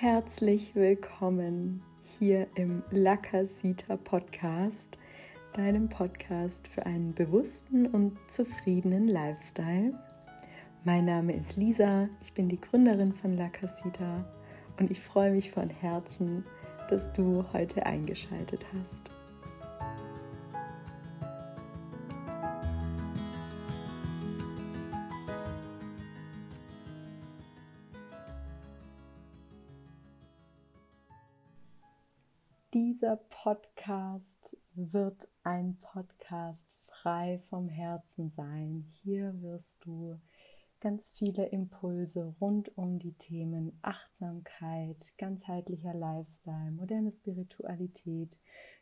herzlich willkommen hier im Lakasita Podcast, deinem Podcast für einen bewussten und zufriedenen Lifestyle. Mein Name ist Lisa, ich bin die Gründerin von Lakasita und ich freue mich von Herzen, dass du heute eingeschaltet hast. Dieser Podcast wird ein Podcast frei vom Herzen sein. Hier wirst du ganz viele Impulse rund um die Themen Achtsamkeit, ganzheitlicher Lifestyle, moderne Spiritualität,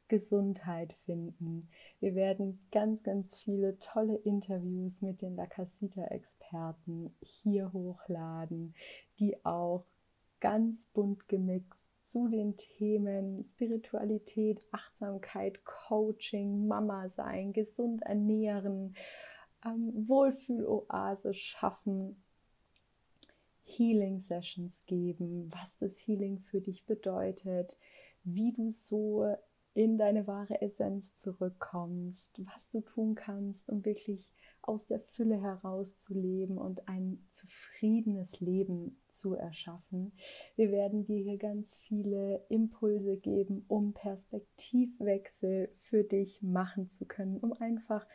Gesundheit finden. Wir werden ganz, ganz viele tolle Interviews mit den La Casita-Experten hier hochladen, die auch ganz bunt gemixt zu den Themen Spiritualität, Achtsamkeit, Coaching, Mama sein, gesund ernähren, ähm, Wohlfühloase schaffen, Healing Sessions geben, was das Healing für dich bedeutet, wie du so in deine wahre Essenz zurückkommst, was du tun kannst, um wirklich aus der Fülle heraus zu leben und ein zufriedenes Leben zu erschaffen. Wir werden dir hier ganz viele Impulse geben, um Perspektivwechsel für dich machen zu können, um einfach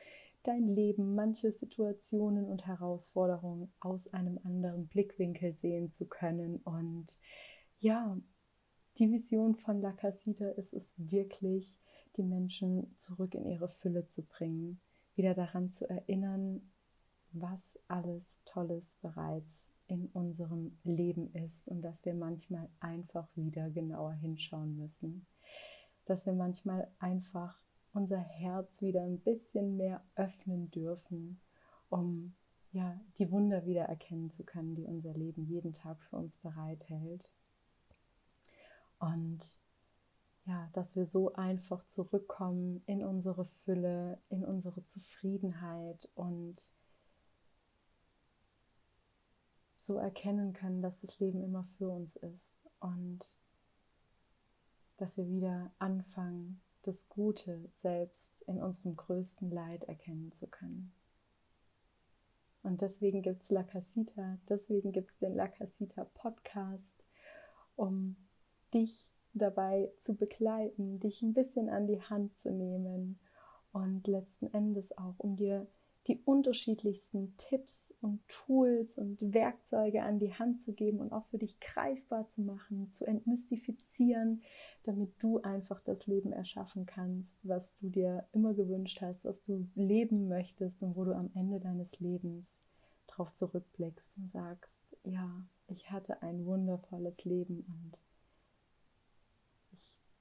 dein Leben, manche Situationen und Herausforderungen aus einem anderen Blickwinkel sehen zu können und ja, die Vision von La Casita ist es wirklich, die Menschen zurück in ihre Fülle zu bringen, wieder daran zu erinnern, was alles Tolles bereits in unserem Leben ist und dass wir manchmal einfach wieder genauer hinschauen müssen, dass wir manchmal einfach unser Herz wieder ein bisschen mehr öffnen dürfen, um ja die Wunder wieder erkennen zu können, die unser Leben jeden Tag für uns bereithält. Und ja, dass wir so einfach zurückkommen in unsere Fülle, in unsere Zufriedenheit und so erkennen können, dass das Leben immer für uns ist und dass wir wieder anfangen, das Gute selbst in unserem größten Leid erkennen zu können. Und deswegen gibt es La Casita, deswegen gibt es den La Casita Podcast, um dich dabei zu begleiten, dich ein bisschen an die Hand zu nehmen und letzten Endes auch, um dir die unterschiedlichsten Tipps und Tools und Werkzeuge an die Hand zu geben und auch für dich greifbar zu machen, zu entmystifizieren, damit du einfach das Leben erschaffen kannst, was du dir immer gewünscht hast, was du leben möchtest und wo du am Ende deines Lebens drauf zurückblickst und sagst, ja, ich hatte ein wundervolles Leben und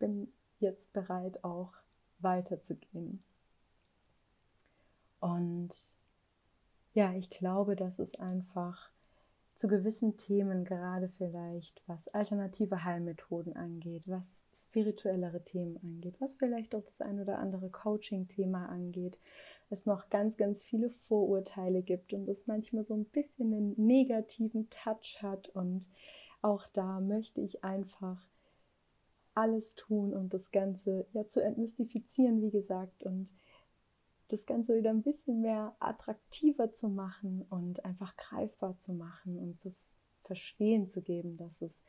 bin jetzt bereit, auch weiterzugehen. Und ja, ich glaube, dass es einfach zu gewissen Themen, gerade vielleicht was alternative Heilmethoden angeht, was spirituellere Themen angeht, was vielleicht auch das ein oder andere Coaching-Thema angeht, es noch ganz, ganz viele Vorurteile gibt und es manchmal so ein bisschen einen negativen Touch hat. Und auch da möchte ich einfach alles tun, um das Ganze ja zu entmystifizieren, wie gesagt, und das Ganze wieder ein bisschen mehr attraktiver zu machen und einfach greifbar zu machen und zu verstehen zu geben, dass es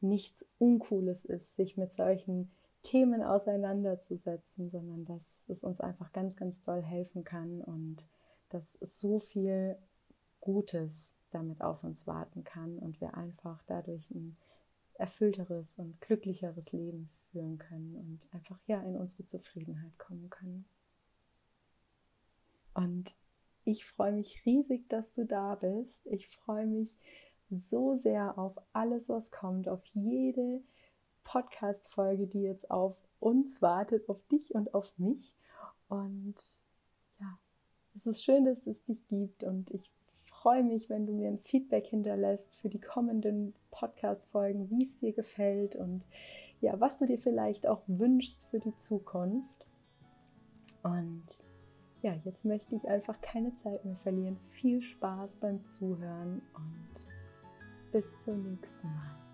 nichts Uncooles ist, sich mit solchen Themen auseinanderzusetzen, sondern dass es uns einfach ganz, ganz doll helfen kann und dass so viel Gutes damit auf uns warten kann und wir einfach dadurch ein erfüllteres und glücklicheres Leben führen können und einfach ja in unsere Zufriedenheit kommen können. Und ich freue mich riesig, dass du da bist. Ich freue mich so sehr auf alles, was kommt, auf jede Podcast-Folge, die jetzt auf uns wartet, auf dich und auf mich. Und ja, es ist schön, dass es dich gibt und ich freue mich, wenn du mir ein Feedback hinterlässt für die kommenden Podcast-Folgen, wie es dir gefällt und ja, was du dir vielleicht auch wünschst für die Zukunft. Und ja, jetzt möchte ich einfach keine Zeit mehr verlieren. Viel Spaß beim Zuhören und bis zum nächsten Mal.